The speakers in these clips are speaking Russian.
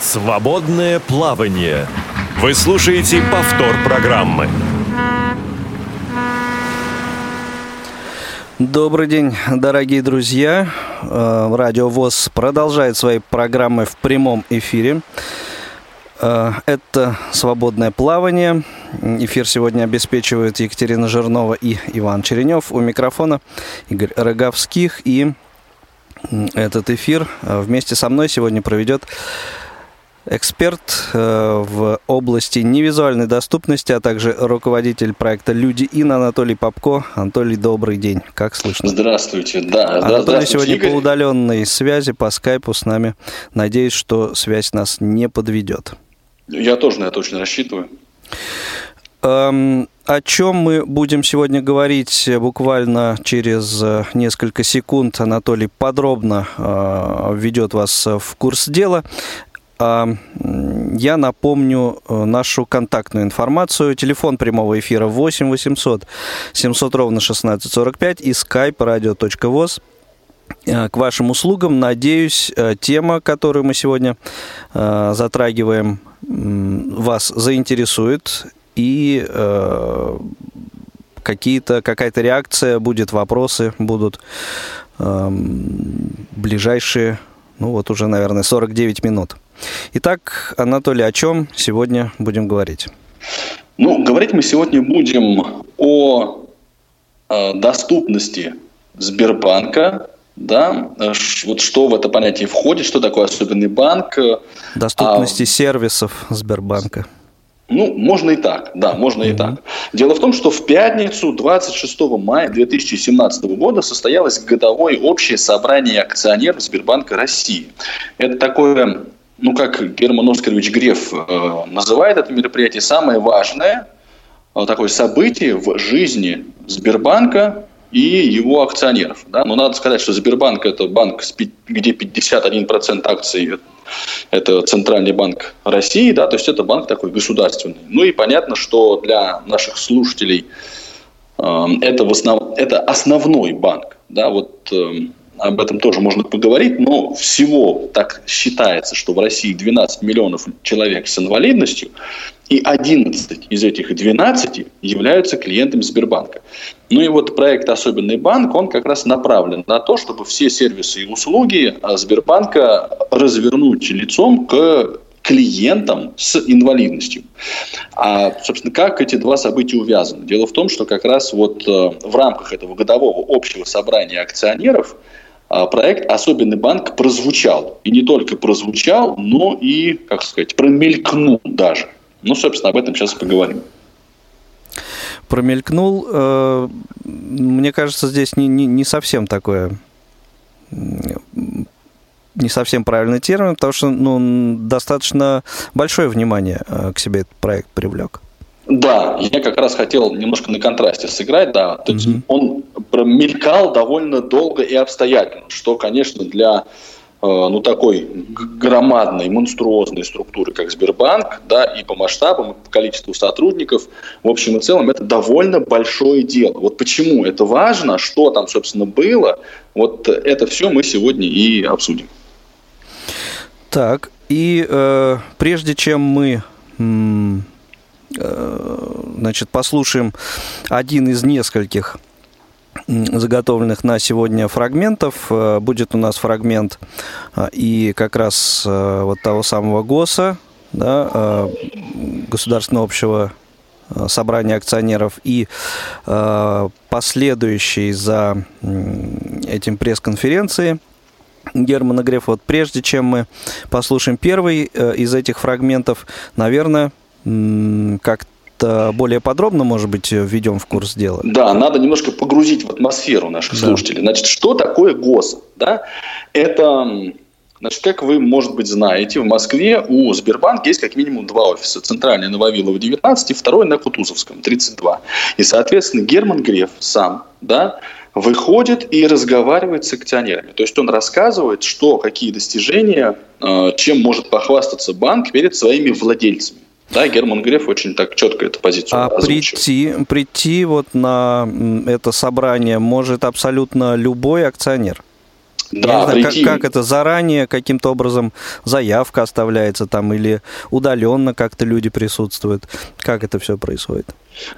Свободное плавание. Вы слушаете повтор программы. Добрый день, дорогие друзья. Э, Радио ВОЗ продолжает свои программы в прямом эфире. Э, Это «Свободное плавание». Эфир сегодня обеспечивают Екатерина Жирнова и Иван Черенев. У микрофона Игорь Роговских. И этот эфир э, вместе со мной сегодня проведет эксперт э, в области невизуальной доступности, а также руководитель проекта «Люди Ин» Анатолий Попко. Анатолий, добрый день. Как слышно? Здравствуйте. Да, Анатолий здравствуйте, сегодня Игорь. по удаленной связи, по скайпу с нами. Надеюсь, что связь нас не подведет. Я тоже на это очень рассчитываю. Эм, о чем мы будем сегодня говорить э, буквально через э, несколько секунд. Анатолий подробно э, введет вас в курс дела. А, Я напомню нашу контактную информацию. Телефон прямого эфира 8 800 700 ровно 1645 и skype radio.voz. К вашим услугам, надеюсь, тема, которую мы сегодня затрагиваем, вас заинтересует и э, какие-то какая-то реакция будет, вопросы будут эм, ближайшие, ну вот уже, наверное, 49 минут. Итак, Анатолий, о чем сегодня будем говорить? Ну, говорить мы сегодня будем о э, доступности Сбербанка, да, э, вот что в это понятие входит, что такое особенный банк. э, Доступности сервисов Сбербанка. Ну, можно и так, да, можно и так. Дело в том, что в пятницу 26 мая 2017 года состоялось годовое общее собрание акционеров Сбербанка России. Это такое, ну, как Герман Оскарович Греф э, называет это мероприятие, самое важное э, такое событие в жизни Сбербанка и его акционеров. Да? Но надо сказать, что Сбербанк – это банк, где 51% акций это Центральный банк России, да, то есть это банк такой государственный. Ну и понятно, что для наших слушателей э, это, в основ... это основной банк, да, вот э, об этом тоже можно поговорить, но всего так считается, что в России 12 миллионов человек с инвалидностью, и 11 из этих 12 являются клиентами Сбербанка. Ну и вот проект «Особенный банк», он как раз направлен на то, чтобы все сервисы и услуги а, Сбербанка развернуть лицом к клиентам с инвалидностью. А, собственно, как эти два события увязаны? Дело в том, что как раз вот э, в рамках этого годового общего собрания акционеров проект «Особенный банк» прозвучал. И не только прозвучал, но и, как сказать, промелькнул даже. Ну, собственно, об этом сейчас и поговорим. Промелькнул. э, Мне кажется, здесь не, не, не совсем такое не совсем правильный термин, потому что ну, достаточно большое внимание э, к себе этот проект привлек. Да, я как раз хотел немножко на контрасте сыграть, да. То есть Мгм. он промелькал довольно долго и обстоятельно, что, конечно, для э, ну, такой громадной, монструозной структуры, как Сбербанк, да, и по масштабам, и по количеству сотрудников, в общем и целом, это довольно большое дело. Вот почему это важно, что там, собственно, было, вот это все мы сегодня и обсудим. Так, и э, прежде чем мы значит, послушаем один из нескольких заготовленных на сегодня фрагментов, э, будет у нас фрагмент э, и как раз э, вот того самого ГОСа, да, э, Государственного общего э, собрания акционеров и э, последующей за этим пресс-конференции Германа Грефа. Вот прежде чем мы послушаем первый э, из этих фрагментов, наверное, как-то более подробно, может быть, введем в курс дела. Да, надо немножко погрузить в атмосферу наших Да. слушателей. Значит, что такое ГОС? Да? Это, значит, как вы, может быть, знаете, в Москве у Сбербанка есть как минимум два офиса. Центральный на Вавилова 19 и второй на Кутузовском 32. И, соответственно, Герман Греф сам, да, выходит и разговаривает с акционерами. То есть он рассказывает, что, какие достижения, э, чем может похвастаться банк перед своими владельцами. Да, Герман Греф очень так четко эту позицию А прийти, прийти вот на это собрание может абсолютно любой акционер. Да, знаю, как, как это заранее каким-то образом заявка оставляется там или удаленно как-то люди присутствуют? Как это все происходит?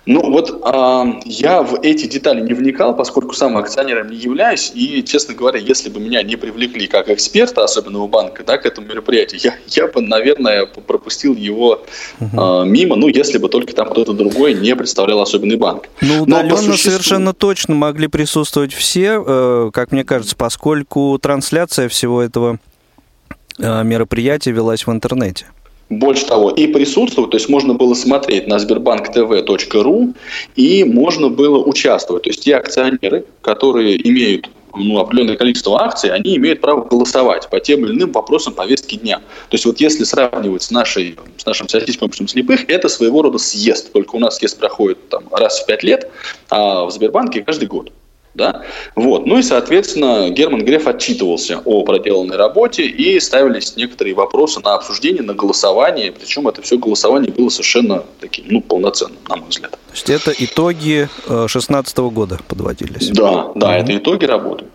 Ну вот э, я в эти детали не вникал, поскольку сам акционером не являюсь, и, честно говоря, если бы меня не привлекли как эксперта, особенно у банка, да, к этому мероприятию, я, я бы, наверное, пропустил его э, мимо, ну, если бы только там кто-то другой не представлял особенный банк. Ну, удаленно существу... совершенно точно могли присутствовать все, э, как мне кажется, поскольку трансляция всего этого э, мероприятия велась в интернете. Больше того, и присутствовать, то есть можно было смотреть на сбербанктв.ру, и можно было участвовать. То есть те акционеры, которые имеют ну, определенное количество акций, они имеют право голосовать по тем или иным вопросам повестки дня. То есть вот если сравнивать с, нашей, с нашим всероссийским обществом слепых, это своего рода съезд. Только у нас съезд проходит там, раз в пять лет, а в Сбербанке каждый год. Да? Вот. Ну и, соответственно, Герман Греф отчитывался о проделанной работе и ставились некоторые вопросы на обсуждение, на голосование. Причем это все голосование было совершенно таким, ну, полноценным, на мой взгляд. То есть это итоги 2016 года подводились? Да, да, mm-hmm. это итоги работы.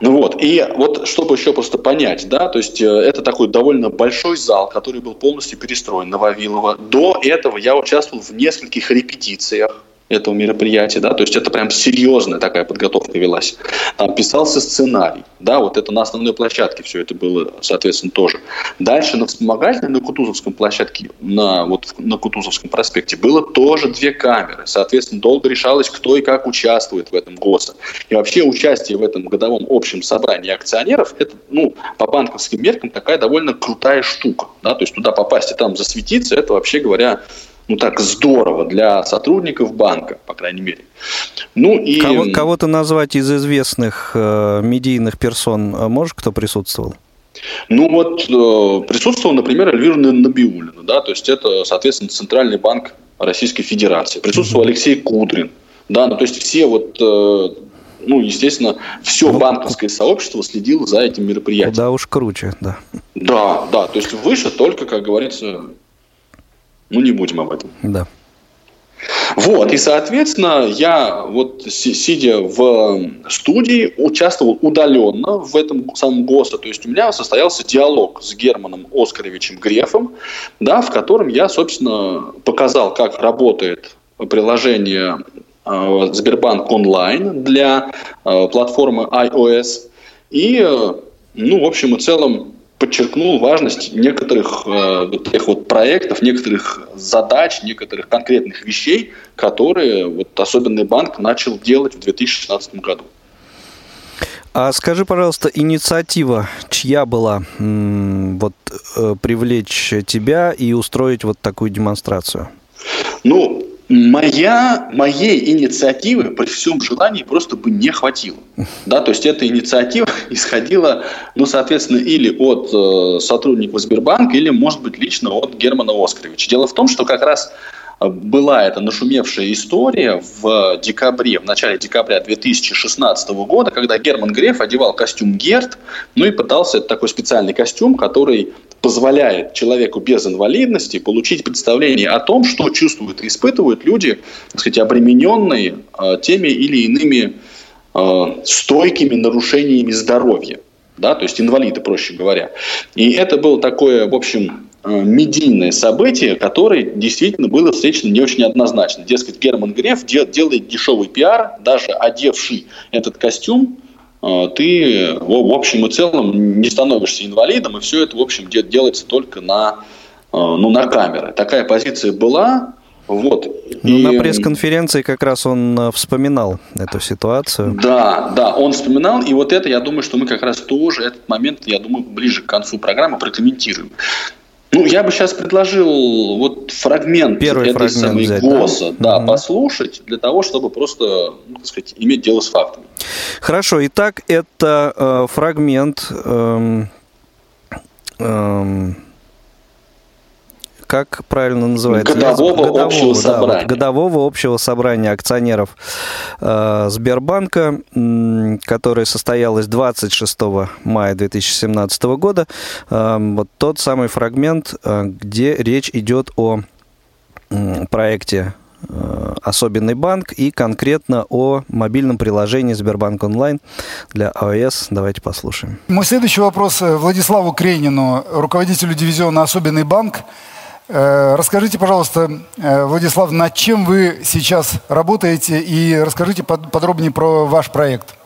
Ну вот, и вот чтобы еще просто понять, да, то есть э, это такой довольно большой зал, который был полностью перестроен на Вавилова. До этого я участвовал в нескольких репетициях этого мероприятия, да, то есть это прям серьезная такая подготовка велась. Там писался сценарий, да, вот это на основной площадке все это было, соответственно, тоже. Дальше на вспомогательной, на Кутузовском площадке, на, вот на Кутузовском проспекте было тоже две камеры, соответственно, долго решалось, кто и как участвует в этом ГОСа. И вообще участие в этом годовом общем собрании акционеров, это, ну, по банковским меркам такая довольно крутая штука, да, то есть туда попасть и там засветиться, это вообще говоря, ну так здорово для сотрудников банка, по крайней мере. Ну и Кого, кого-то назвать из известных э, медийных персон э, можешь, кто присутствовал? Ну вот э, присутствовал, например, Эльвира Набиулина, да, то есть это, соответственно, Центральный банк Российской Федерации. Присутствовал mm-hmm. Алексей Кудрин, да, ну то есть все вот э, ну, естественно, все ну, банковское сообщество следило за этим мероприятием. Да уж круче, да. Да, да, то есть выше только, как говорится, ну, не будем об этом. Да. Вот, и, соответственно, я вот сидя в студии участвовал удаленно в этом самом ГОСа, то есть у меня состоялся диалог с Германом Оскаровичем Грефом, да, в котором я, собственно, показал, как работает приложение э, Сбербанк онлайн для э, платформы iOS. И, э, ну, в общем и целом, подчеркнул важность некоторых э, вот этих вот проектов, некоторых задач, некоторых конкретных вещей, которые вот особенный банк начал делать в 2016 году. А скажи, пожалуйста, инициатива чья была вот э, привлечь тебя и устроить вот такую демонстрацию? Ну, моя, моей инициативы при всем желании просто бы не хватило. Да, то есть эта инициатива исходила, ну, соответственно, или от э, сотрудников Сбербанка, или, может быть, лично от Германа Оскаровича. Дело в том, что как раз э, была эта нашумевшая история в декабре, в начале декабря 2016 года, когда Герман Греф одевал костюм Герт, ну и пытался, это такой специальный костюм, который позволяет человеку без инвалидности получить представление о том, что чувствуют и испытывают люди, так сказать, обремененные э, теми или иными э, стойкими нарушениями здоровья. Да, то есть инвалиды, проще говоря. И это было такое, в общем, э, медийное событие, которое действительно было встречено не очень однозначно. Дескать, Герман Греф делает дешевый пиар, даже одевший этот костюм, а, ты в общем и целом не становишься инвалидом, и все это, в общем, делается только на, а, ну, на камеры. Такая позиция была, вот. Ну, и... На пресс-конференции как раз он э, вспоминал эту ситуацию. Да, да, он вспоминал, и вот это, я думаю, что мы как раз тоже этот момент, я думаю, ближе к концу программы прокомментируем. Ну, я бы сейчас предложил вот фрагмент Первый этой фрагмент самой взять, ГОСа да? Да, угу. послушать, для того, чтобы просто, ну, так сказать, иметь дело с фактами. Хорошо, итак, это э, фрагмент... Э, э, как правильно называется? Годового, годового общего да, собрания. Вот, годового общего собрания акционеров э, Сбербанка, э, которое состоялось 26 мая 2017 года. Э, вот тот самый фрагмент, э, где речь идет о э, проекте э, особенный банк и конкретно о мобильном приложении Сбербанк онлайн для iOS. Давайте послушаем. Мой следующий вопрос Владиславу Кренину, руководителю дивизиона «Особенный банк». Расскажите, пожалуйста, Владислав, над чем вы сейчас работаете и расскажите подробнее про ваш проект.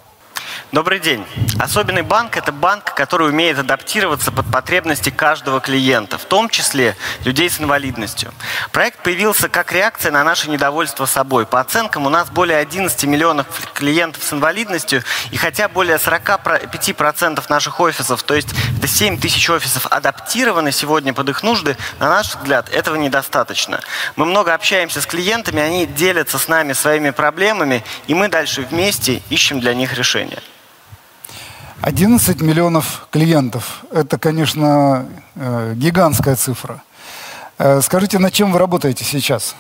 Добрый день. Особенный банк – это банк, который умеет адаптироваться под потребности каждого клиента, в том числе людей с инвалидностью. Проект появился как реакция на наше недовольство собой. По оценкам, у нас более 11 миллионов клиентов с инвалидностью, и хотя более 45% наших офисов, то есть это 7 тысяч офисов, адаптированы сегодня под их нужды, на наш взгляд, этого недостаточно. Мы много общаемся с клиентами, они делятся с нами своими проблемами, и мы дальше вместе ищем для них решения. 11 миллионов клиентов. Это, конечно, э, гигантская цифра. Э, скажите, над чем вы работаете сейчас?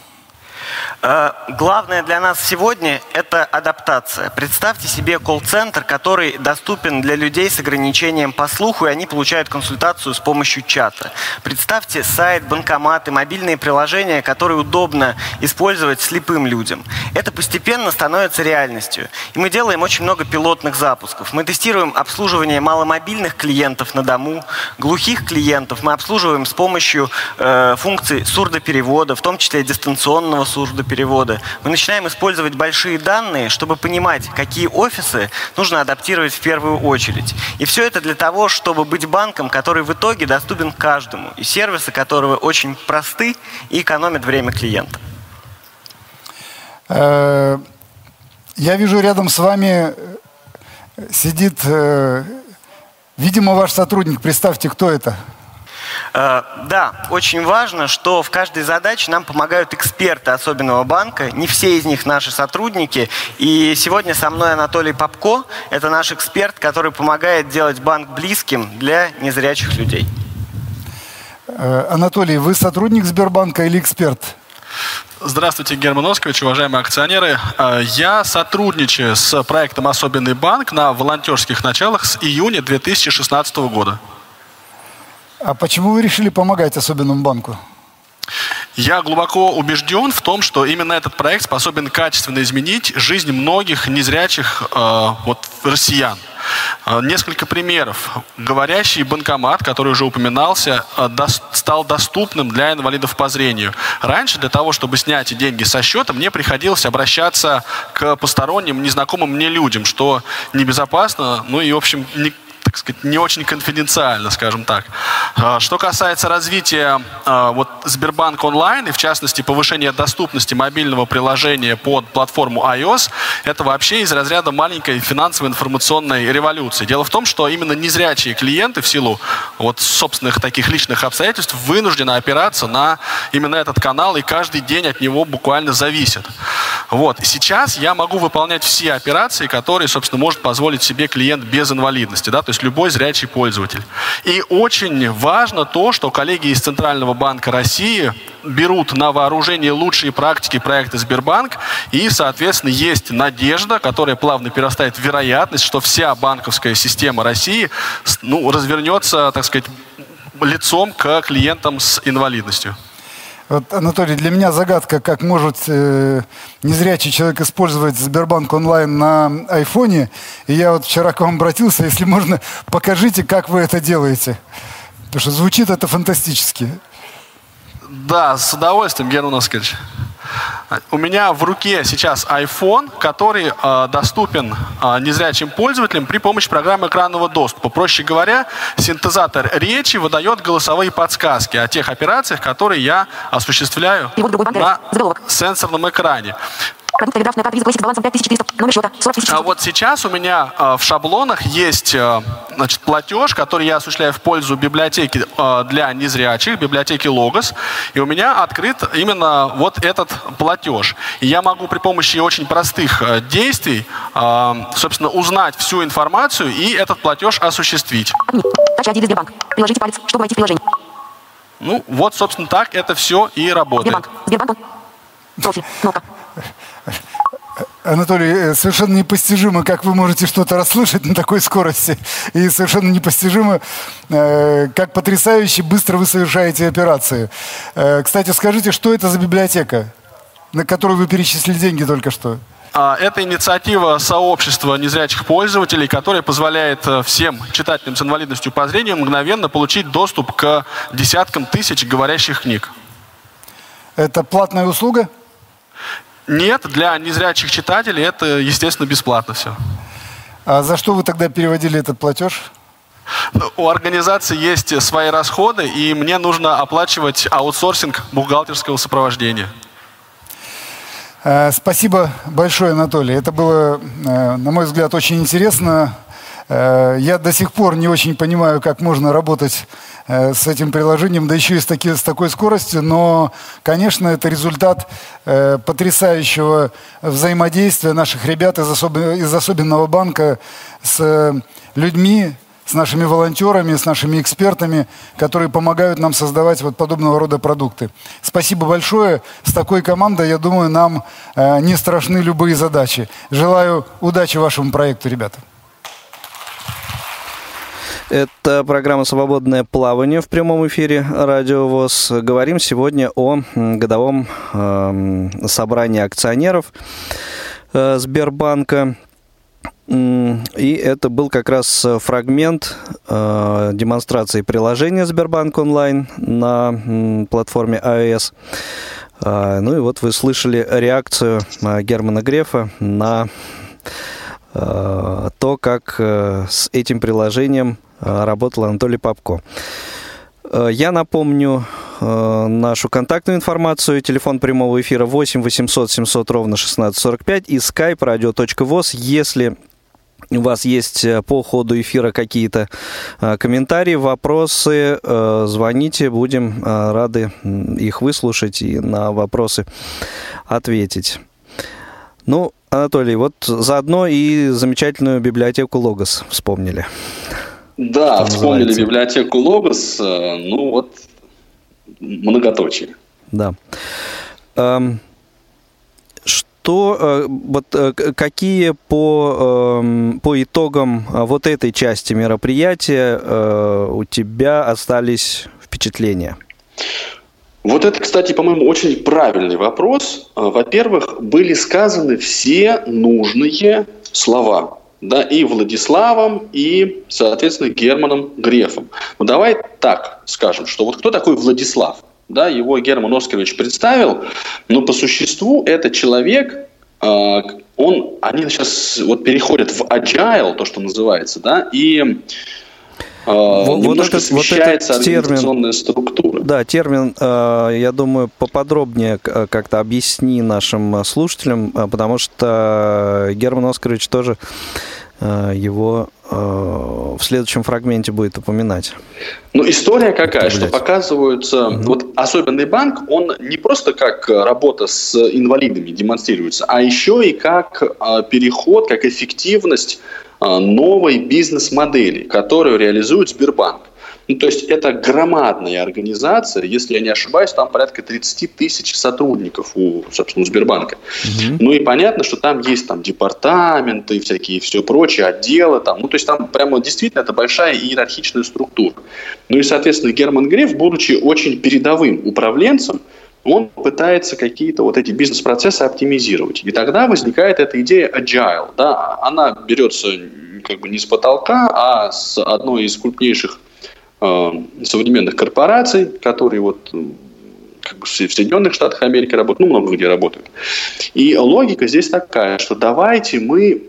Э, главное для нас сегодня – это адаптация. Представьте себе колл-центр, который доступен для людей с ограничением по слуху, и они получают консультацию с помощью чата. Представьте сайт, банкоматы, мобильные приложения, которые удобно использовать слепым людям. Это постепенно становится реальностью. И мы делаем очень много пилотных запусков. Мы тестируем обслуживание маломобильных клиентов на дому, глухих клиентов мы обслуживаем с помощью э, функций сурдоперевода, в том числе дистанционного сурдоперевода. Мы начинаем использовать большие данные, чтобы понимать, какие офисы нужно адаптировать в первую очередь. И все это для того, чтобы быть банком, который в итоге доступен каждому, и сервисы которого очень просты и экономят время клиента. Э, я вижу рядом с вами э, сидит, э, видимо, ваш сотрудник. Представьте, кто это? Э, да, очень важно, что в каждой задаче нам помогают эксперты особенного банка. Не все из них наши сотрудники. И сегодня со мной Анатолий Попко. Это наш эксперт, который помогает делать банк близким для незрячих людей. Э, Анатолий, вы сотрудник Сбербанка или эксперт? Здравствуйте, Герман Оскович, уважаемые акционеры. Э, я сотрудничаю с проектом «Особенный банк» на волонтерских началах с июня 2016 года. А почему вы решили помогать особенному банку? Я глубоко убежден в том, что именно этот проект способен качественно изменить жизнь многих незрячих э, вот, россиян. Э, несколько примеров. Говорящий банкомат, который уже упоминался, э, до, стал доступным для инвалидов по зрению. Раньше для того, чтобы снять деньги со счета, мне приходилось обращаться к посторонним, незнакомым мне людям, что небезопасно, ну и, в общем, не, так сказать, не очень конфиденциально, скажем так. А, что касается развития а, вот, Сбербанк онлайн и, в частности, повышения доступности мобильного приложения под платформу iOS, это вообще из разряда маленькой финансовой информационной революции. Дело в том, что именно незрячие клиенты в силу вот, собственных таких личных обстоятельств вынуждены опираться на именно этот канал, и каждый день от него буквально зависит. Вот. Сейчас я могу выполнять все операции, которые, собственно, может позволить себе клиент без инвалидности. Да? То есть любой зрячий пользователь. И очень важно то, что коллеги из Центрального банка России берут на вооружение лучшие практики проекта Сбербанк, и, соответственно, есть надежда, которая плавно перерастает в вероятность, что вся банковская система России ну, развернется, так сказать, лицом к клиентам с инвалидностью. Вот, Анатолий, для меня загадка, как может э, незрячий человек использовать Сбербанк онлайн на айфоне. И я вот вчера к вам обратился, если можно, покажите, как вы это делаете. Потому что звучит это фантастически. Да, с удовольствием, Герман Оскарович. У меня в руке сейчас iPhone, который э, доступен э, незрячим пользователям при помощи программы экранного доступа. Проще говоря, синтезатор речи выдает голосовые подсказки о тех операциях, которые я осуществляю на сенсорном экране. Продукт телеграфная карта виза классик с балансом 5400, номер счета 40 тысяч. А вот сейчас у меня э, в шаблонах есть э, значит, платеж, который я осуществляю в пользу библиотеки э, для незрячих, библиотеки Логос. И у меня открыт именно вот этот платеж. И я могу при помощи очень простых э, действий, э, собственно, узнать всю информацию и этот платеж осуществить. Тача ID Сбербанк. Приложите палец, чтобы войти в приложение. Ну, вот, собственно, так это все и работает. Сбербанк. Сбербанк. Профи. Кнопка. Анатолий, э, совершенно непостижимо, как вы можете что-то расслышать на такой скорости. И совершенно непостижимо, э, как потрясающе быстро вы совершаете операции. Э, кстати, скажите, что это за библиотека? на которую вы перечислили деньги только что? А, это инициатива сообщества незрячих пользователей, которая позволяет всем читателям с инвалидностью по зрению мгновенно получить доступ к десяткам тысяч говорящих книг. Это платная услуга? Нет, для незрячих читателей это, естественно, бесплатно все. А за что вы тогда переводили этот платеж? Ну, у организации есть свои расходы, и мне нужно оплачивать аутсорсинг бухгалтерского сопровождения. Э, спасибо большое, Анатолий. Это было, э, на мой взгляд, очень интересно. Э, я до сих пор не очень понимаю, как можно работать с этим приложением, да еще и с, таки, с такой скоростью, но, конечно, это результат потрясающего взаимодействия наших ребят из, особ... из особенного банка с людьми, с нашими волонтерами, с нашими экспертами, которые помогают нам создавать вот подобного рода продукты. Спасибо большое. С такой командой, я думаю, нам э, не страшны любые задачи. Желаю удачи вашему проекту, ребята. Это программа «Свободное плавание» в прямом эфире Радио ВОЗ. Говорим сегодня о годовом э, собрании акционеров э, Сбербанка. И это был как раз э, фрагмент э, демонстрации приложения Сбербанк онлайн на м, платформе iOS. Э, ну и вот вы слышали реакцию э, Германа Грефа на э, то, как э, с этим приложением э, работал Анатолий Попко. Э, я напомню э, нашу контактную информацию. Телефон прямого эфира 8 800 700 ровно 1645 и skype radio.voz. Если у вас есть э, по ходу эфира какие-то э, комментарии, вопросы, э, звоните, будем рады их выслушать и на вопросы ответить. Ну, Анатолий, вот заодно и замечательную библиотеку Логос вспомнили. Да, вспомнили библиотеку Логос, ну вот многоточие. Да. Эм, то э, вот э, какие по, эм, по итогам э, вот этой части мероприятия у тебя остались впечатления? Вот это, кстати, по-моему, очень правильный вопрос. Во-первых, были сказаны все нужные слова. Да, и Владиславом, и, соответственно, Германом Грефом. Ну, давай так скажем, что вот кто такой Владислав? да, его Герман Оскарович представил, но по существу это человек, а, он, они сейчас вот переходят в agile, то, что называется, да, и вот, немножко вот этот, смещается вот этот термин, структура. Да, термин, uh, я думаю, поподробнее как-то объясни нашим слушателям, потому что Герман Оскарович тоже его Э, в следующем фрагменте будет упоминать. Ну, история какая, что показываются, угу. вот особенный банк, он не просто как работа с инвалидами демонстрируется, а еще и как э, переход, как эффективность э, новой бизнес-модели, которую реализует Сбербанк. Ну, то есть это громадная организация, если я не ошибаюсь, там порядка 30 тысяч сотрудников у, собственно, Сбербанка. Угу. Ну и понятно, что там есть там департаменты, всякие все прочие отделы, там, ну то есть там прямо действительно это большая иерархичная структура. Ну и, соответственно, Герман Греф, будучи очень передовым управленцем, он пытается какие-то вот эти бизнес-процессы оптимизировать. И тогда возникает эта идея agile. Да? Она берется как бы не с потолка, а с одной из крупнейших современных корпораций, которые вот э, как бы в Соединенных Штатах Америки работают, ну, много где работают. И логика здесь такая, что давайте мы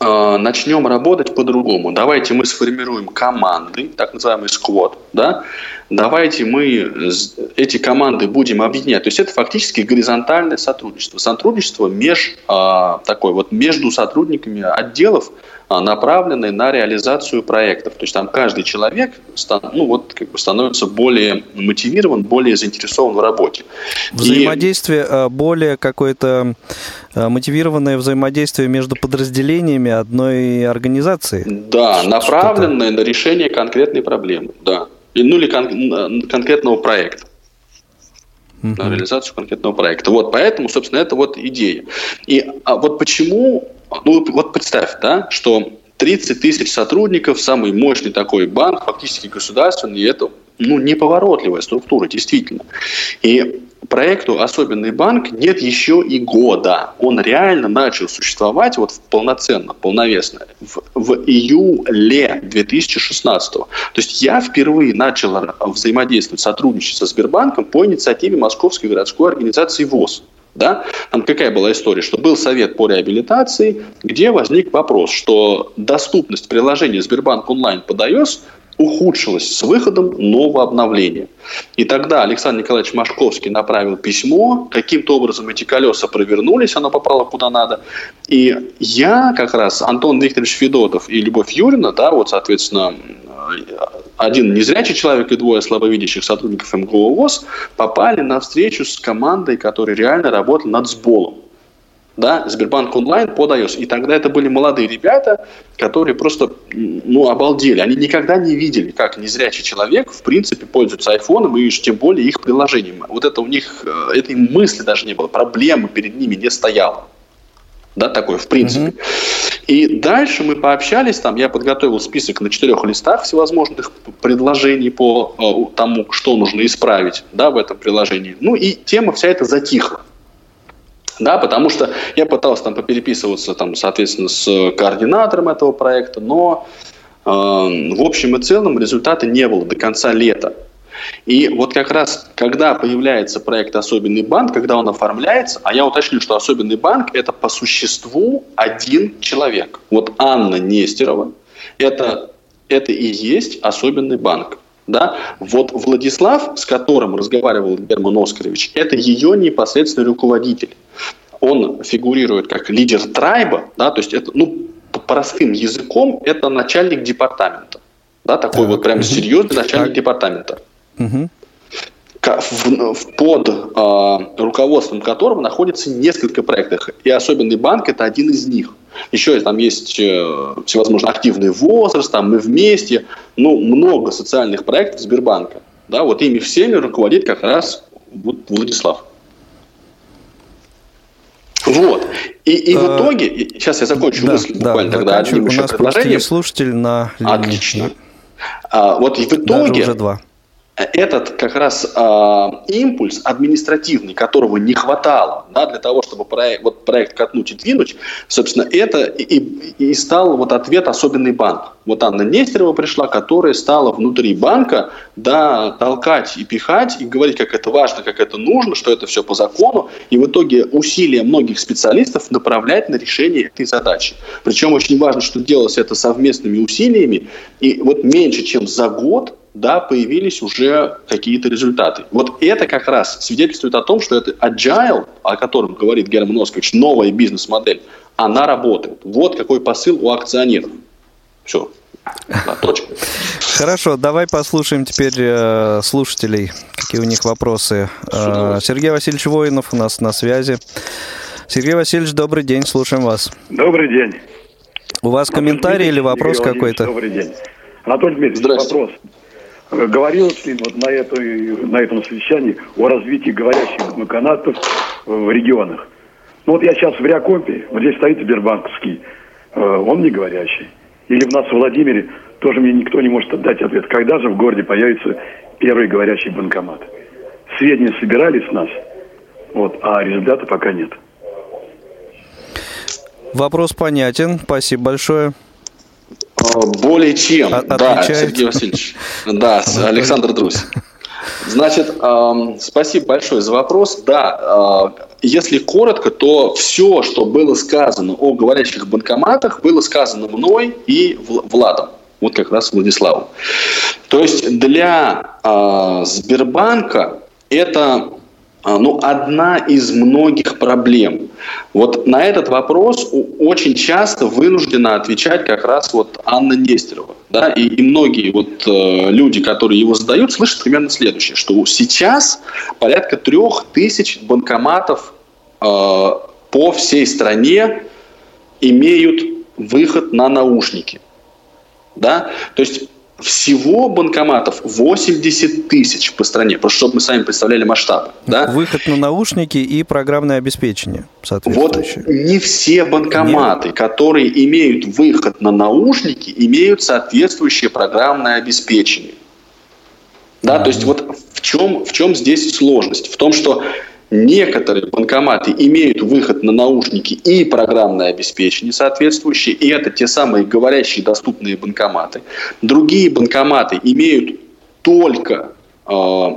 э, начнем работать по-другому. Давайте мы сформируем команды, так называемый сквот, да, давайте мы эти команды будем объединять. То есть это фактически горизонтальное сотрудничество. Сотрудничество меж, э, такой вот между сотрудниками отделов, а, направленные на реализацию проектов. То есть там каждый человек ну, вот, как бы становится более мотивирован, более заинтересован в работе. Взаимодействие И... А, более какое-то а, мотивированное взаимодействие между подразделениями одной организации. Да, направленное на решение конкретной проблемы, да. Ну или кон- конкретного проекта на реализацию конкретного проекта. Вот, поэтому, собственно, это вот идея. И а вот почему ну, вот представь, да, что 30 тысяч сотрудников, самый мощный такой банк, фактически государственный, это ну, неповоротливая структура, действительно. И проекту «Особенный банк» нет еще и года. Он реально начал существовать вот полноценно, полновесно в, в июле 2016. То есть я впервые начал взаимодействовать, сотрудничать со Сбербанком по инициативе Московской городской организации ВОЗ. Да? Там какая была история, что был совет по реабилитации, где возник вопрос, что доступность приложения Сбербанк онлайн под iOS ухудшилась с выходом нового обновления. И тогда Александр Николаевич Машковский направил письмо, каким-то образом эти колеса провернулись, оно попало куда надо. И я как раз, Антон Викторович Федотов и Любовь Юрина, да, вот, соответственно, один незрячий человек и двое слабовидящих сотрудников МГУ ВОЗ попали на встречу с командой, которая реально работала над сболом да, Сбербанк онлайн под iOS. И тогда это были молодые ребята, которые просто, ну, обалдели. Они никогда не видели, как незрячий человек, в принципе, пользуется айфоном и тем более их приложением. Вот это у них, э, этой мысли даже не было, проблемы перед ними не стояло. Да, такое, в принципе. Mm-hmm. И дальше мы пообщались, там я подготовил список на четырех листах всевозможных предложений по э, тому, что нужно исправить, да, в этом приложении. Ну и тема вся эта затихла. Да, потому что я пытался там попереписываться, там, соответственно, с координатором этого проекта, но э, в общем и целом результата не было до конца лета. И вот как раз, когда появляется проект «Особенный банк», когда он оформляется, а я уточню, что «Особенный банк» – это по существу один человек. Вот Анна Нестерова – это, это и есть «Особенный банк». Да? Вот Владислав, с которым разговаривал Герман Оскарович, это ее непосредственный руководитель. Он фигурирует как лидер трайба, да, то есть это, ну, простым языком, это начальник департамента. Да, такой так. вот прям серьезный начальник так. департамента. Угу. Под э, руководством которого находится несколько проектов. И особенный банк это один из них. Еще там есть э, всевозможные активный возраст, там мы вместе, ну, много социальных проектов Сбербанка. Да, вот ими всеми руководит как раз вот Владислав. Вот. И, и в э, итоге, сейчас я закончу да, мысль буквально да, тогда одним еще предложением. слушатель на линии. Отлично. А, вот и в итоге... Даже уже два этот как раз э, импульс административный, которого не хватало да, для того, чтобы проект, вот проект катнуть и двинуть, собственно, это и, и стал вот ответ особенный банк. Вот Анна Нестерова пришла, которая стала внутри банка да, толкать и пихать, и говорить, как это важно, как это нужно, что это все по закону, и в итоге усилия многих специалистов направлять на решение этой задачи. Причем очень важно, что делалось это совместными усилиями, и вот меньше, чем за год да, появились уже какие-то результаты. Вот это как раз свидетельствует о том, что это agile, о котором говорит Герман Оскарович, новая бизнес-модель, она работает. Вот какой посыл у акционеров. Все. Да, точка. Хорошо, давай послушаем теперь э, слушателей, какие у них вопросы. Э, Сергей Васильевич Воинов у нас на связи. Сергей Васильевич, добрый день, слушаем вас. Добрый день. У вас комментарий или вопрос какой-то? Добрый день. Анатолий Дмитриевич, вопрос. Говорилось ли вот на, этой, на этом совещании о развитии говорящих банкоматов в регионах? Ну вот я сейчас в Реакомпе, вот здесь стоит Сбербанковский, э, он не говорящий. Или в нас в Владимире тоже мне никто не может дать ответ, когда же в городе появится первый говорящий банкомат. Сведения собирались с нас, вот, а результата пока нет. Вопрос понятен. Спасибо большое. Более чем, От, да, Сергей Васильевич. Да, Александр Друзь. Значит, спасибо большое за вопрос. Да, э, если коротко, то все, что было сказано о говорящих банкоматах, было сказано мной и Владом. Вот как раз Владиславу. То есть для э, Сбербанка это а, ну, одна из многих проблем. Вот на этот вопрос очень часто вынуждена отвечать как раз вот Анна Нестерова. Да? И, и многие вот, э, люди, которые его задают, слышат примерно следующее, что сейчас порядка трех тысяч банкоматов э, по всей стране имеют выход на наушники. Да? То есть всего банкоматов 80 тысяч по стране, просто чтобы мы сами представляли масштаб. Да? Выход на наушники и программное обеспечение, Вот не все банкоматы, Нет. которые имеют выход на наушники, имеют соответствующее программное обеспечение. Да, mm-hmm. то есть вот В чем, в чем здесь сложность? В том, что некоторые банкоматы имеют выход на наушники и программное обеспечение соответствующее, и это те самые говорящие доступные банкоматы. Другие банкоматы имеют только э,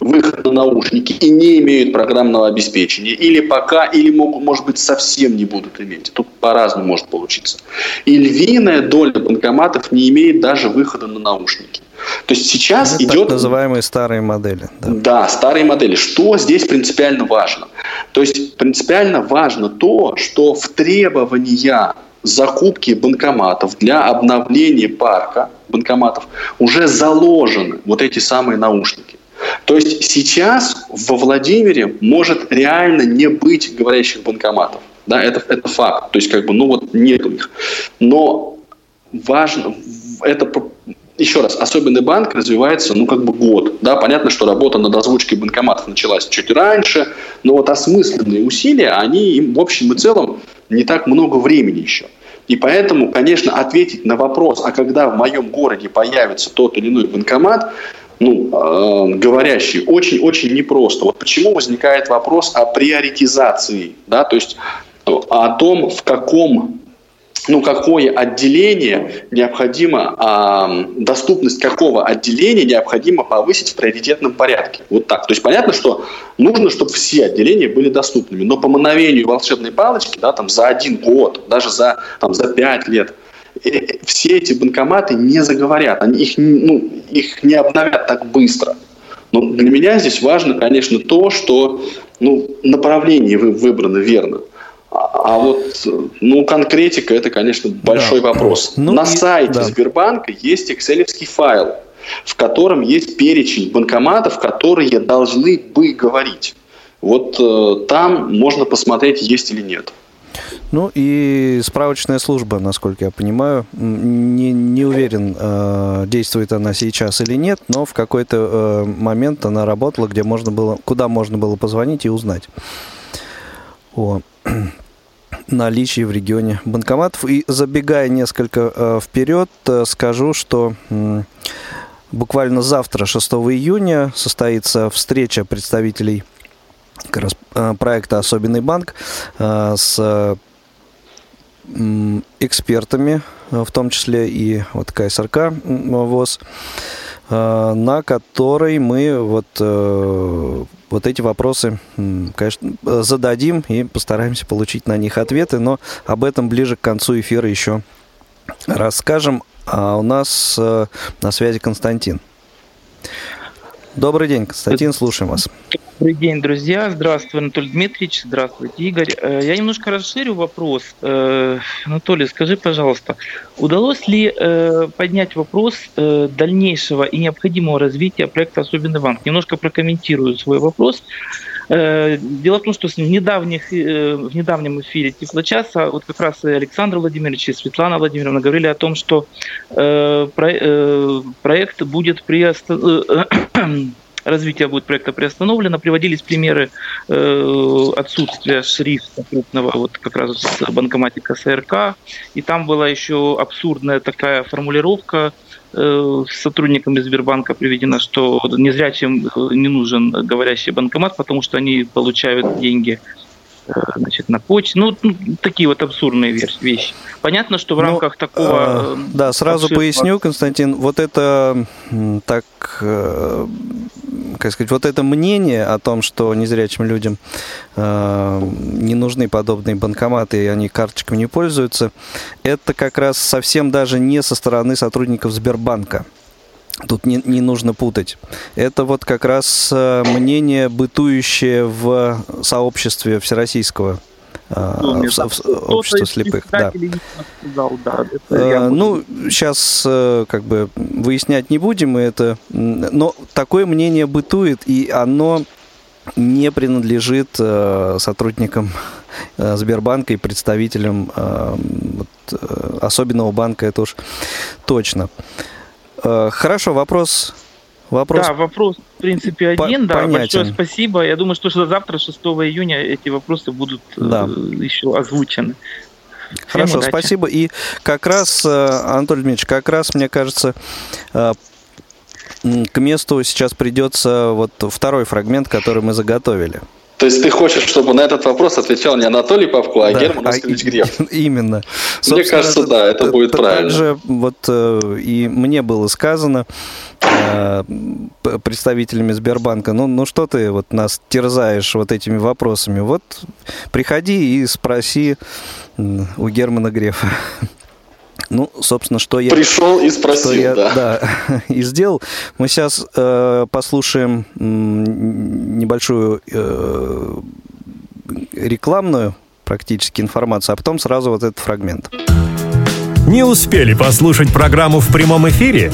выход на наушники и не имеют программного обеспечения, или пока, или могут, может быть, совсем не будут иметь. Тут по-разному может получиться. И львиная доля банкоматов не имеет даже выхода на наушники. То есть сейчас Это идет... Так называемые старые модели. Да. да, старые модели. Что здесь принципиально важно? То есть принципиально важно то, что в требования закупки банкоматов для обновления парка банкоматов уже заложены вот эти самые наушники. То есть сейчас во Владимире может реально не быть говорящих банкоматов. Да, это, это факт. То есть, как бы, ну вот нет их. Но важно, это еще раз, особенный банк развивается, ну, как бы год. Да, понятно, что работа над озвучкой банкоматов началась чуть раньше, но вот осмысленные усилия, они им в общем и целом не так много времени еще. И поэтому, конечно, ответить на вопрос, а когда в моем городе появится тот или иной банкомат, ну, э, говорящий, очень-очень непросто. Вот почему возникает вопрос о приоритизации, да, то есть о том, в каком ну, какое отделение необходимо, а, доступность какого отделения необходимо повысить в приоритетном порядке. Вот так. То есть понятно, что нужно, чтобы все отделения были доступными, но по мановению волшебной палочки, да, там за один год, даже за, там, за пять лет, э, все эти банкоматы не заговорят, они их, ну, их не обновят так быстро. Но для меня здесь важно, конечно, то, что ну, направление выбрано верно. А вот, ну, конкретика, это, конечно, большой да. вопрос. Ну, На и, сайте да. Сбербанка есть экселевский файл, в котором есть перечень банкоматов, которые должны бы говорить. Вот э, там можно посмотреть, есть или нет. Ну и справочная служба, насколько я понимаю, не, не уверен, э, действует она сейчас или нет, но в какой-то э, момент она работала, где можно было, куда можно было позвонить и узнать. О наличие в регионе банкоматов. И забегая несколько э, вперед, э, скажу, что э, буквально завтра, 6 июня, состоится встреча представителей как раз, э, проекта «Особенный банк» э, с экспертами, э, в том числе и вот КСРК ВОЗ, на которой мы вот вот эти вопросы, конечно, зададим и постараемся получить на них ответы, но об этом ближе к концу эфира еще расскажем. А у нас э, на связи Константин. Добрый день, Константин, слушаем вас. Добрый день, друзья. Здравствуй, Анатолий Дмитриевич. Здравствуйте, Игорь. Э, я немножко расширю вопрос. Э, Анатолий, скажи, пожалуйста, удалось ли поднять вопрос дальнейшего и необходимого развития проекта «Особенный банк»? Немножко прокомментирую свой вопрос. Дело в том, что в, недавних, в недавнем эфире Тифлочаса вот как раз Александр Владимирович и Светлана Владимировна говорили о том, что проект будет приостановлен развитие будет проекта приостановлено. Приводились примеры э, отсутствия шрифта крупного, вот как раз с банкомате КСРК. И там была еще абсурдная такая формулировка э, сотрудниками Сбербанка приведена, что незрячим э, не нужен говорящий банкомат, потому что они получают деньги Э, значит, на почте. Ну, ну, такие вот абсурдные вещи. Понятно, что в ну, рамках такого... Э, да, сразу обширного... поясню, Константин, вот это так, э, как сказать, вот это мнение о том, что незрячим людям э, не нужны подобные банкоматы, и они карточками не пользуются, это как раз совсем даже не со стороны сотрудников Сбербанка. Тут не, не нужно путать. Это вот как раз э, мнение, бытующее в сообществе всероссийского э, ну, в, в, общество слепых. Да. Сказал, да, э, ну, сейчас как бы выяснять не будем, это, но такое мнение бытует, и оно не принадлежит сотрудникам Сбербанка и представителям вот, особенного банка, это уж точно. Э, хорошо, вопрос Вопрос... Да, вопрос, в принципе, один. да, понятен. большое спасибо. Я думаю, что завтра, 6 июня, эти вопросы будут э, да. еще озвучены. Всем Хорошо, удачи. спасибо. И как раз, э, Анатолий Дмитриевич, как раз, мне кажется, к месту сейчас придется вот второй фрагмент, который мы заготовили. То есть ты хочешь, чтобы на этот вопрос отвечал не Анатолий Павко, а да, Герман Оскарович а, Греф? Именно. Собственно, мне кажется, это, да, это, это будет правильно. Также вот э, и мне было сказано э, представителями Сбербанка, ну, ну что ты вот нас терзаешь вот этими вопросами? Вот приходи и спроси у Германа Грефа. Ну, собственно, что я... Пришел и спросил, я, да. да. и сделал. Мы сейчас э, послушаем небольшую э, рекламную практически информацию, а потом сразу вот этот фрагмент. Не успели послушать программу в прямом эфире?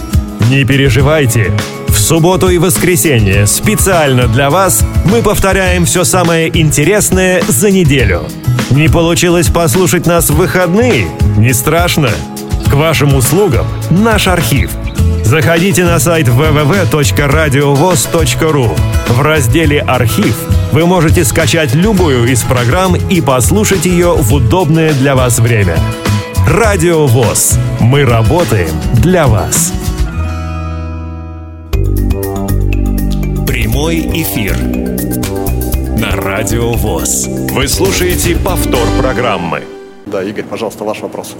Не переживайте. В субботу и воскресенье специально для вас мы повторяем все самое интересное за неделю. Не получилось послушать нас в выходные? Не страшно. К вашим услугам наш архив. Заходите на сайт www.radiovoz.ru. В разделе «Архив» вы можете скачать любую из программ и послушать ее в удобное для вас время. Радио ВОЗ. Мы работаем для вас. Прямой эфир на Радио ВОЗ. Вы слушаете повтор программы. Да, Игорь, пожалуйста, ваш вопрос.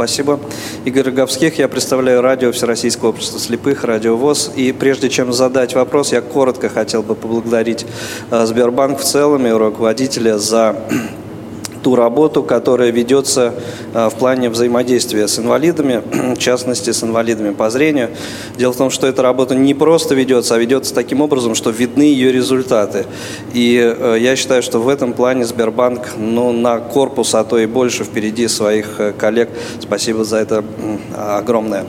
Спасибо. Игорь Роговских, я представляю радио Всероссийского общества слепых, Радио ВОЗ. И прежде чем задать вопрос, я коротко хотел бы поблагодарить э, Сбербанк в целом и руководителя за ту работу, которая ведется э, в плане взаимодействия с инвалидами, в частности, с инвалидами по зрению. Дело в том, что эта работа не просто ведется, а ведется таким образом, что видны ее результаты. И э, я считаю, что в этом плане Сбербанк ну, на корпус, а то и больше впереди своих э, коллег. Спасибо за это огромное.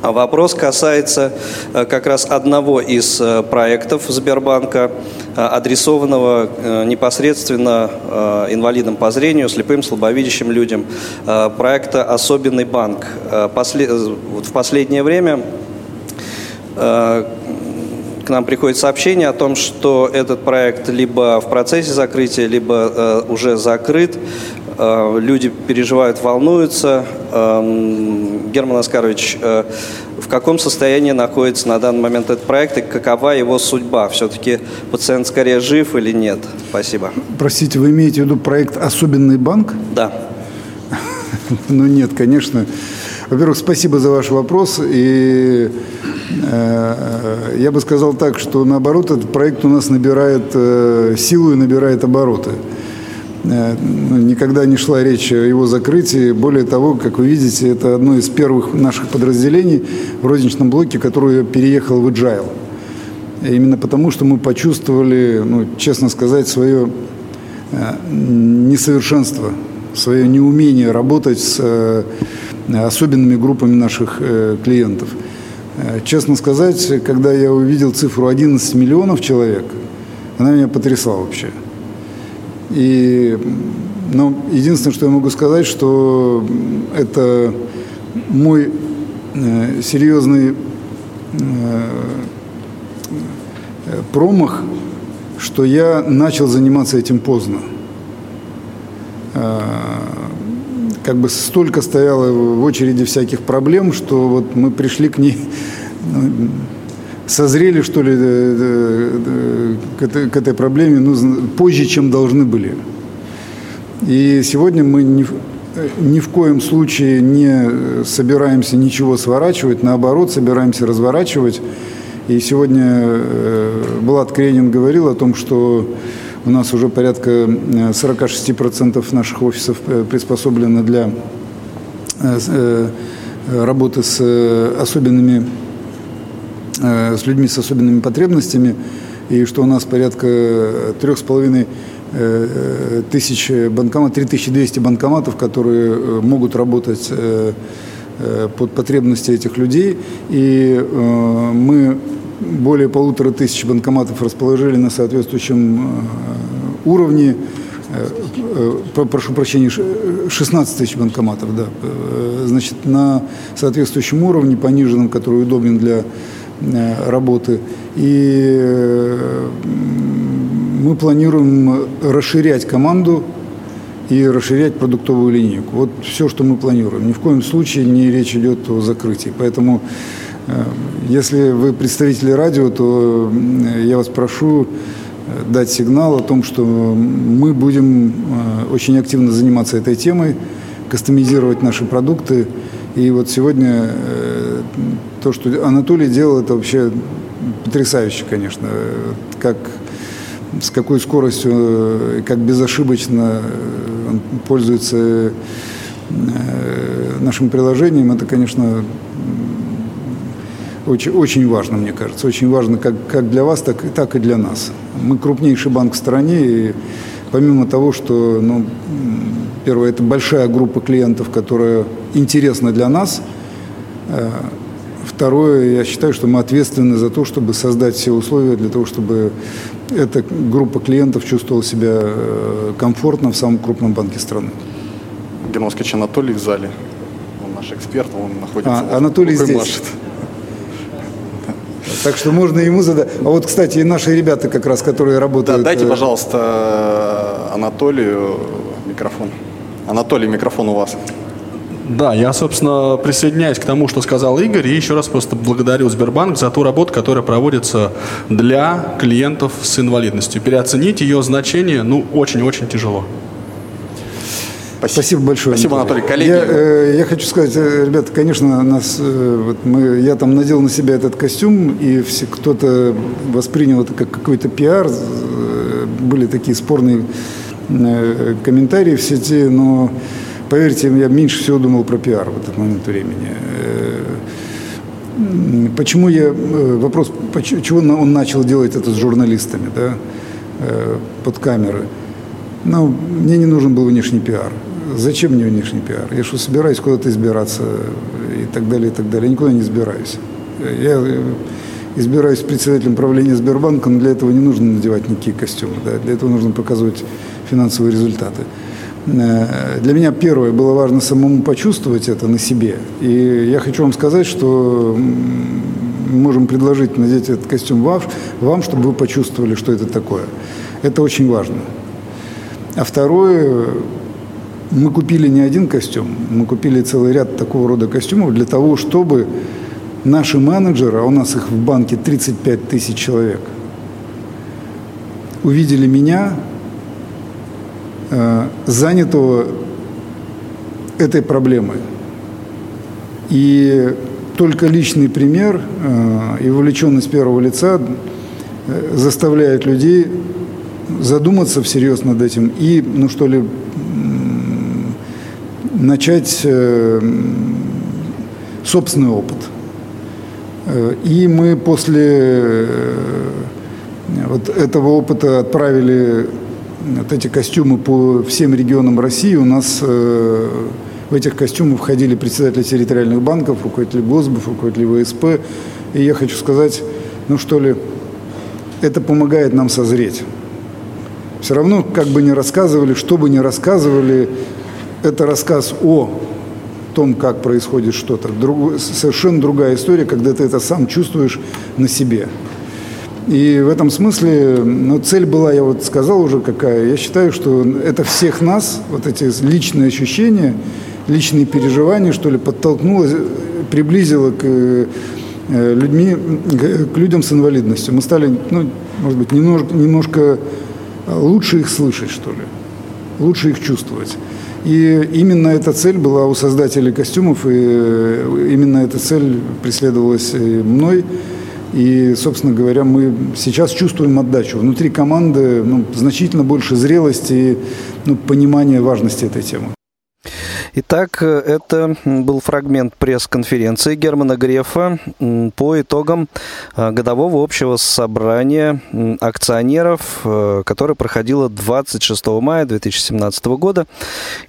А вопрос касается э, как раз одного из э, проектов Сбербанка, э, адресованного непосредственно инвалидам по зрению, слепым, слабовидящим людям, проекта «Особенный банк». В последнее время к нам приходит сообщение о том, что этот проект либо в процессе закрытия, либо уже закрыт. Э, люди переживают, волнуются. Эм, Герман Оскарович, э, в каком состоянии находится на данный момент этот проект и какова его судьба? Все-таки пациент скорее жив или нет? Спасибо. Простите, вы имеете в виду проект «Особенный банк»? Да. Ну нет, конечно. Во-первых, спасибо за ваш вопрос. И э, я бы сказал так, что наоборот, этот проект у нас набирает э, силу и набирает обороты. Э, ну, никогда не шла речь о его закрытии. Более того, как вы видите, это одно из первых наших подразделений в розничном блоке, которое переехало в Agile. Именно потому, что мы почувствовали, ну, честно сказать, свое э, несовершенство, свое неумение работать с э, особенными группами наших клиентов. Честно сказать, когда я увидел цифру 11 миллионов человек, она меня потрясла вообще. И ну, единственное, что я могу сказать, что это мой э, серьезный э, промах, что я начал заниматься этим поздно. Э, как бы столько стояло в очереди всяких проблем, что вот мы пришли к ней созрели, что ли, к этой, к этой проблеме ну, позже, чем должны были. И сегодня мы ни, ни в коем случае не собираемся ничего сворачивать, наоборот, собираемся разворачивать. И сегодня э, Булат Кренин говорил о том, что у нас уже порядка 46% э, наших офисов э, приспособлено для работы с особенными Э, с людьми с особенными потребностями, и что у нас порядка трех с половиной э, тысяч банкоматов, 3200 банкоматов, которые э, могут работать под потребности этих людей. И мы более полутора тысяч банкоматов расположили на соответствующем уровне. Прошу прощения, 16 тысяч банкоматов, да. Значит, на соответствующем уровне, пониженном, который удобен для Э, работы. И э, мы планируем расширять команду и расширять продуктовую линейку. Вот все, что мы планируем. Ни в коем случае не речь идет о закрытии. Поэтому Если вы представители радио, то я вас прошу дать сигнал о том, что мы будем очень активно заниматься этой темой, кастомизировать наши продукты. И вот сегодня то, что Анатолий делал, это вообще потрясающе, конечно. Как, с какой скоростью, как безошибочно он пользуется нашим приложением, это, конечно, очень, очень важно, мне кажется. Очень важно как, как для вас, так, так и для нас. Мы крупнейший банк в стране, и помимо того, что, ну, первое, это большая группа клиентов, которая интересна для нас, э, Второе, я считаю, что мы ответственны за то, чтобы создать все условия для того, чтобы эта группа клиентов чувствовала себя э, комфортно в самом крупном банке страны. Германовский Анатолий в зале. Он наш эксперт, он находится... А, Анатолий здесь. Машет. Так что можно ему задать. А вот, кстати, и наши ребята, как раз, которые работают... Да, дайте, э, пожалуйста, Анатолию микрофон. Анатолий, микрофон у вас. Да, я, собственно, присоединяюсь к тому, что сказал Игорь, и еще раз просто благодарю Сбербанк за ту работу, которая проводится для клиентов с инвалидностью. Переоценить ее значение, ну, очень-очень тяжело. Спасибо, Спасибо большое. Спасибо, Анатолий. Коллеги. Я, э, я хочу сказать, э, ребята, конечно, нас, э, вот мы, я там надел на себя этот костюм, и все, кто-то воспринял это как какой-то пиар. Э, были такие спорные э, комментарии в сети, но Поверьте, я меньше всего думал про пиар в этот момент времени. Э, почему я... Э, вопрос, чего он начал делать это с журналистами, да, э, под камеры? Ну, мне не нужен был внешний пиар. Зачем мне внешний пиар? Я что, собираюсь куда-то избираться и так далее, и так далее. Я никуда не избираюсь. Я избираюсь председателем правления Сбербанка, но для этого не нужно надевать никакие костюмы. Да? Для этого нужно показывать финансовые результаты. Э, для меня первое было важно самому почувствовать это на себе. И я хочу вам сказать, что мы можем предложить надеть этот костюм вам, вам, чтобы вы почувствовали, что это такое. Это очень важно. А второе, мы купили не один костюм, мы купили целый ряд такого рода костюмов для того, чтобы наши менеджеры, а у нас их в банке 35 тысяч человек, увидели меня Э, занятого этой проблемой. И только личный пример э, и вовлеченность первого лица э, заставляет людей задуматься всерьез над этим и, ну что ли, начать собственный опыт. И мы после вот этого опыта отправили вот эти костюмы по всем регионам России. У нас э, в этих костюмах входили председатели территориальных банков, руководители ГОСБов, руководители ВСП. И я хочу сказать, ну что ли, это помогает нам созреть. Все равно, как бы ни рассказывали, что бы ни рассказывали, это рассказ о том, как происходит что-то. Друг, совершенно другая история, когда ты это сам чувствуешь на себе. И в этом смысле ну, цель была, я вот сказал уже какая. Я считаю, что это всех нас, вот эти личные ощущения, личные переживания, что ли, подтолкнуло, приблизило к э, людьми, к людям с инвалидностью. Мы стали, ну, может быть, немножко, немножко лучше их слышать, что ли, лучше их чувствовать. И именно эта цель была у создателей костюмов, и э, именно эта цель преследовалась мной. И, собственно говоря, мы сейчас чувствуем отдачу. Внутри команды ну, значительно больше зрелости и ну, понимания важности этой темы. Итак, это был фрагмент пресс-конференции Германа Грефа по итогам а, годового общего собрания акционеров, э, которое проходило 26 мая 2017 года.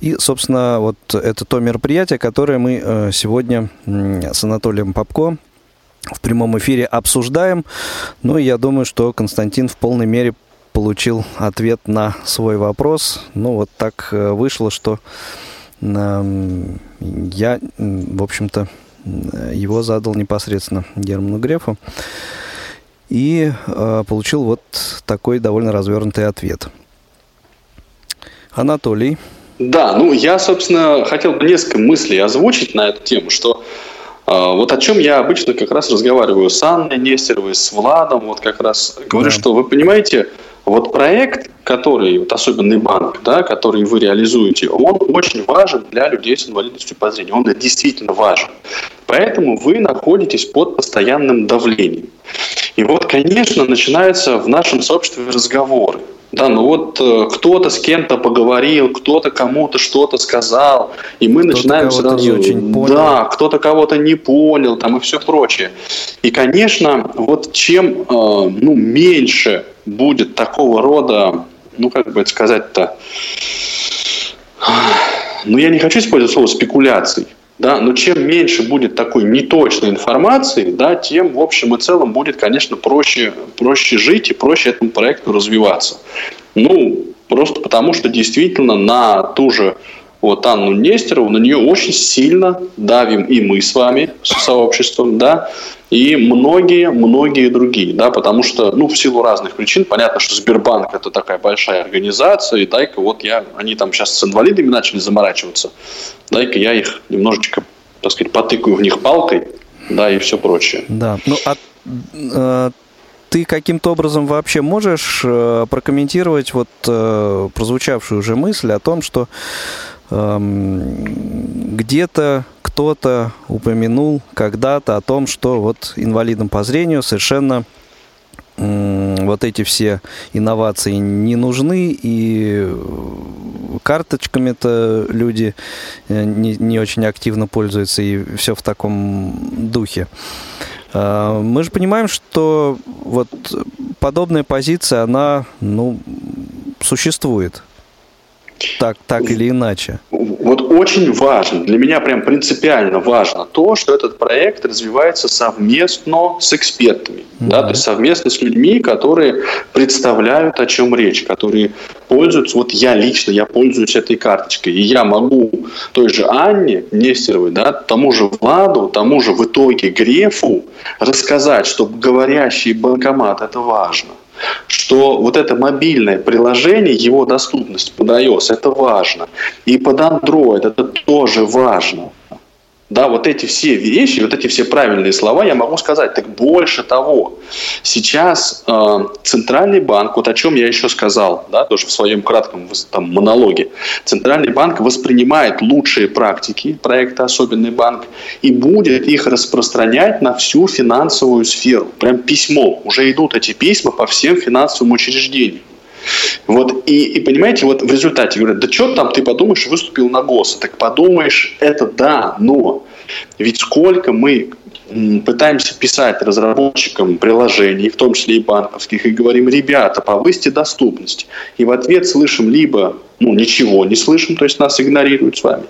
И, собственно, вот это то мероприятие, которое мы э, сегодня с Анатолием Попко в прямом эфире обсуждаем. Ну, и я думаю, что Константин в полной мере получил ответ на свой вопрос. Ну, вот так э, вышло, что я, в общем-то, его задал непосредственно Герману Грефу. И э, получил вот такой довольно развернутый ответ. Анатолий. Да, ну я, собственно, хотел бы несколько мыслей озвучить на эту тему, что вот о чем я обычно как раз разговариваю с Анной Нестеровой, с Владом, вот как раз говорю, да. что вы понимаете, вот проект, который, вот особенный банк, да, который вы реализуете, он очень важен для людей с инвалидностью по зрению. Он действительно важен. Поэтому вы находитесь под постоянным давлением. И вот, конечно, начинаются в нашем сообществе разговоры. Да, ну вот э, кто-то с кем-то поговорил, кто-то кому-то что-то сказал, и мы кто начинаем сразу... Не очень понял. Да, кто-то кого-то не понял, там и все прочее. И, конечно, вот чем э, ну, меньше будет такого рода, ну как бы это сказать-то, ну я не хочу использовать слово спекуляций, да, но чем меньше будет такой неточной информации, да, тем в общем и целом будет, конечно, проще, проще жить и проще этому проекту развиваться. Ну, просто потому что действительно на ту же вот Анну Нестерову, на нее очень сильно давим и мы с вами, с сообществом, да, и многие-многие другие, да, потому что, ну, в силу разных причин, понятно, что Сбербанк это такая большая организация, и дай-ка вот я, они там сейчас с инвалидами начали заморачиваться, дай-ка я их немножечко, так сказать, потыкаю в них палкой, да, и все прочее. Да, ну, а э, ты каким-то образом вообще можешь э, прокомментировать вот э, прозвучавшую уже мысль о том, что где-то кто-то упомянул когда-то о том, что вот инвалидам по зрению совершенно вот эти все инновации не нужны, и карточками-то люди э, не, не очень активно пользуются, и все в таком духе. Э, мы же понимаем, что вот подобная позиция, она, ну, существует так, так или иначе? Вот очень важно, для меня прям принципиально важно то, что этот проект развивается совместно с экспертами, mm-hmm. да, то есть совместно с людьми, которые представляют, о чем речь, которые пользуются, вот я лично, я пользуюсь этой карточкой, и я могу той же Анне Нестеровой, да, тому же Владу, тому же в итоге Грефу рассказать, что говорящий банкомат – это важно что вот это мобильное приложение, его доступность под iOS, это важно. И под Android это тоже важно. Да, вот эти все вещи, вот эти все правильные слова я могу сказать. Так больше того, сейчас э, Центральный банк, вот о чем я еще сказал, да, тоже в своем кратком там, монологе, Центральный банк воспринимает лучшие практики проекта «Особенный банк» и будет их распространять на всю финансовую сферу. Прям письмо. Уже идут эти письма по всем финансовым учреждениям. Вот, и, и понимаете, вот в результате говорят, да что там ты подумаешь, выступил на ГОС. Так подумаешь, это да, но ведь сколько мы пытаемся писать разработчикам приложений, в том числе и банковских, и говорим, ребята, повысьте доступность. И в ответ слышим либо, ну, ничего не слышим, то есть нас игнорируют с вами,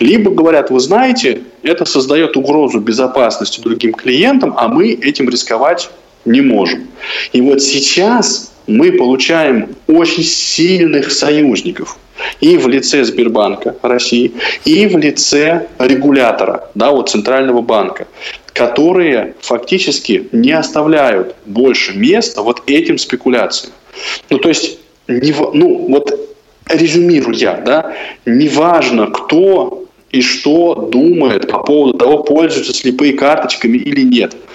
либо говорят, вы знаете, это создает угрозу безопасности другим клиентам, а мы этим рисковать не можем. И вот сейчас мы получаем очень сильных союзников и в лице Сбербанка России, и в лице регулятора, да, вот Центрального банка, которые фактически не оставляют больше места вот этим спекуляциям. Ну, то есть, не, ну, вот резюмируя, да, неважно, кто и что думает по поводу того, пользуются слепые карточками или нет –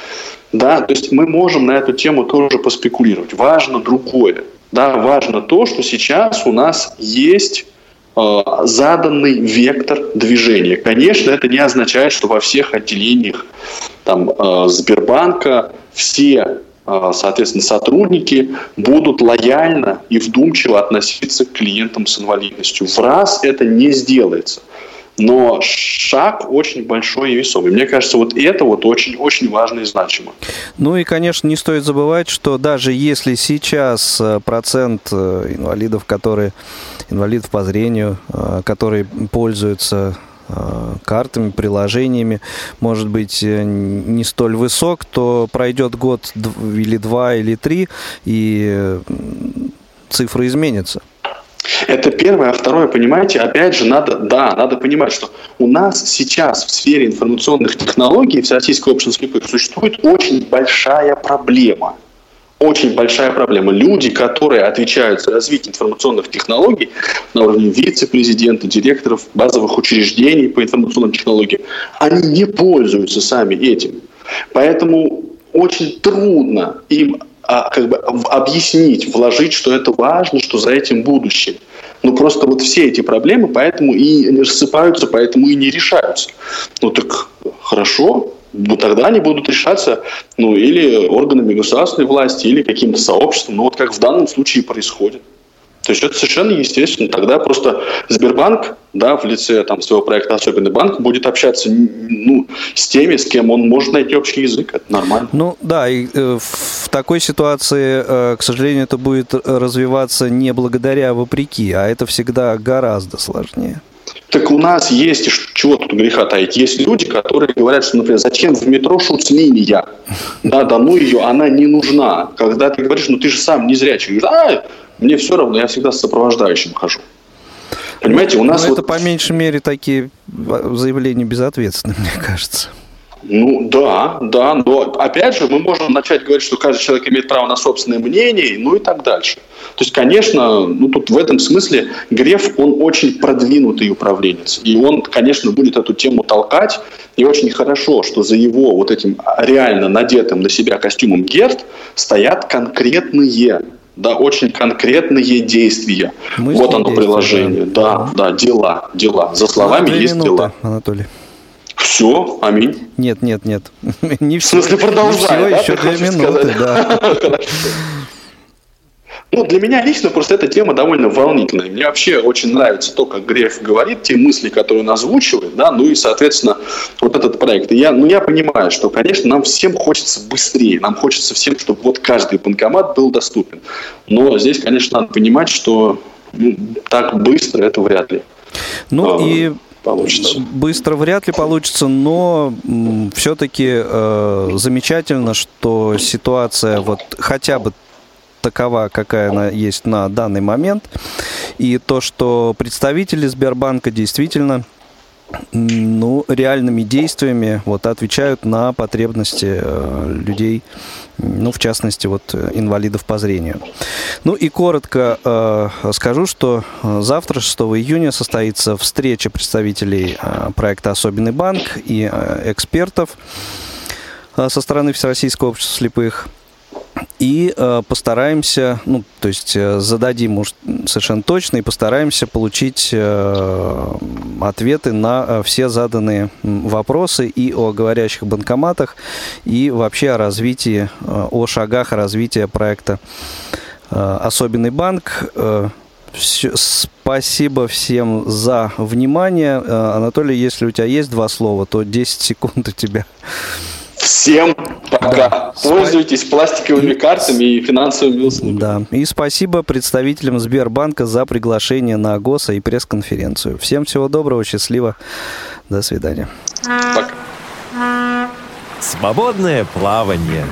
да, то есть мы можем на эту тему тоже поспекулировать. Важно другое. Да, важно то, что сейчас у нас есть э, заданный вектор движения. Конечно, это не означает, что во всех отделениях там, э, Сбербанка все э, соответственно, сотрудники будут лояльно и вдумчиво относиться к клиентам с инвалидностью. В раз это не сделается но шаг очень большой и весомый. Мне кажется, вот это вот очень-очень важно и значимо. Ну и, конечно, не стоит забывать, что даже если сейчас э, процент э, инвалидов, которые инвалидов по зрению, э, которые пользуются картами, приложениями, может быть, не столь высок, то пройдет год или два или три, и цифры изменятся. Это первое. А второе, понимаете, опять же, надо, да, надо понимать, что у нас сейчас в сфере информационных технологий в Всероссийской общественной существует очень большая проблема. очень большая проблема. Люди, которые отвечают за развитие информационных технологий на уровне вице-президента, директоров базовых учреждений по информационным технологиям, они не пользуются сами этим. Поэтому очень трудно им а, как бы объяснить, вложить, что это важно, что за этим будущее. Ну просто вот все эти проблемы поэтому и рассыпаются, поэтому и не решаются. Ну так хорошо, ну, тогда они будут решаться ну, или органами государственной власти, или каким-то сообществом, ну вот как в данном случае происходит. То есть это совершенно естественно. Тогда просто Сбербанк, да, в лице там, своего проекта «Особенный банк» будет общаться ну, с теми, с кем он может найти общий язык. Это нормально. Ну да, и э, в такой ситуации, э, к сожалению, это будет развиваться не благодаря, а вопреки, а это всегда гораздо сложнее. Так у нас есть, чего тут греха таить, есть люди, которые говорят, что, например, зачем в метро шуц-линия? Да, да ну ее, она не нужна. Когда ты говоришь, ну ты же сам не зрячий, а, мне все равно, я всегда с сопровождающим хожу. Понимаете, у нас... Ну, вот... это по меньшей мере такие заявления безответственные, мне кажется. Ну да, да, но опять же мы можем начать говорить, что каждый человек имеет право на собственное мнение, ну и так дальше. То есть, конечно, ну тут в этом смысле Греф, он очень продвинутый управленец. И он, конечно, будет эту тему толкать. И очень хорошо, что за его вот этим реально надетым на себя костюмом Герт стоят конкретные да, очень конкретные действия. Мысли вот оно приложение, да, да, дела, дела. За словами есть минуты, дела. Анатолий. Все, аминь. Нет, нет, нет. Не все. В смысле, продолжай. Все, да, еще две минуты, да. Ну, для меня лично просто эта тема довольно волнительная. Мне вообще очень нравится то, как Греф говорит, те мысли, которые он озвучивает, да, ну и, соответственно, вот этот проект. И я, ну, я понимаю, что, конечно, нам всем хочется быстрее, нам хочется всем, чтобы вот каждый банкомат был доступен. Но здесь, конечно, надо понимать, что ну, так быстро это вряд ли. Ну а, и получится. Быстро вряд ли получится, но все-таки э, замечательно, что ситуация вот хотя бы такова, какая она есть на данный момент. И то, что представители Сбербанка действительно ну, реальными действиями вот, отвечают на потребности э, людей, ну, в частности, вот, инвалидов по зрению. Ну и коротко э, скажу, что э, завтра, 6 июня, состоится встреча представителей э, проекта «Особенный банк» и э, экспертов э, со стороны Всероссийского общества слепых – и э, постараемся, ну, то есть э, зададим уж совершенно точно и постараемся получить э, ответы на э, все заданные вопросы и о говорящих банкоматах, и вообще о развитии, э, о шагах развития проекта э, «Особенный банк». Э, все, спасибо всем за внимание. Э, Анатолий, если у тебя есть два слова, то 10 секунд у тебя. Всем пока. Да. Пользуйтесь пластиковыми картами и финансовыми услугами. Да. И спасибо представителям Сбербанка за приглашение на ГОСа и пресс-конференцию. Всем всего доброго, счастливо. До свидания. Пока. Свободное плавание.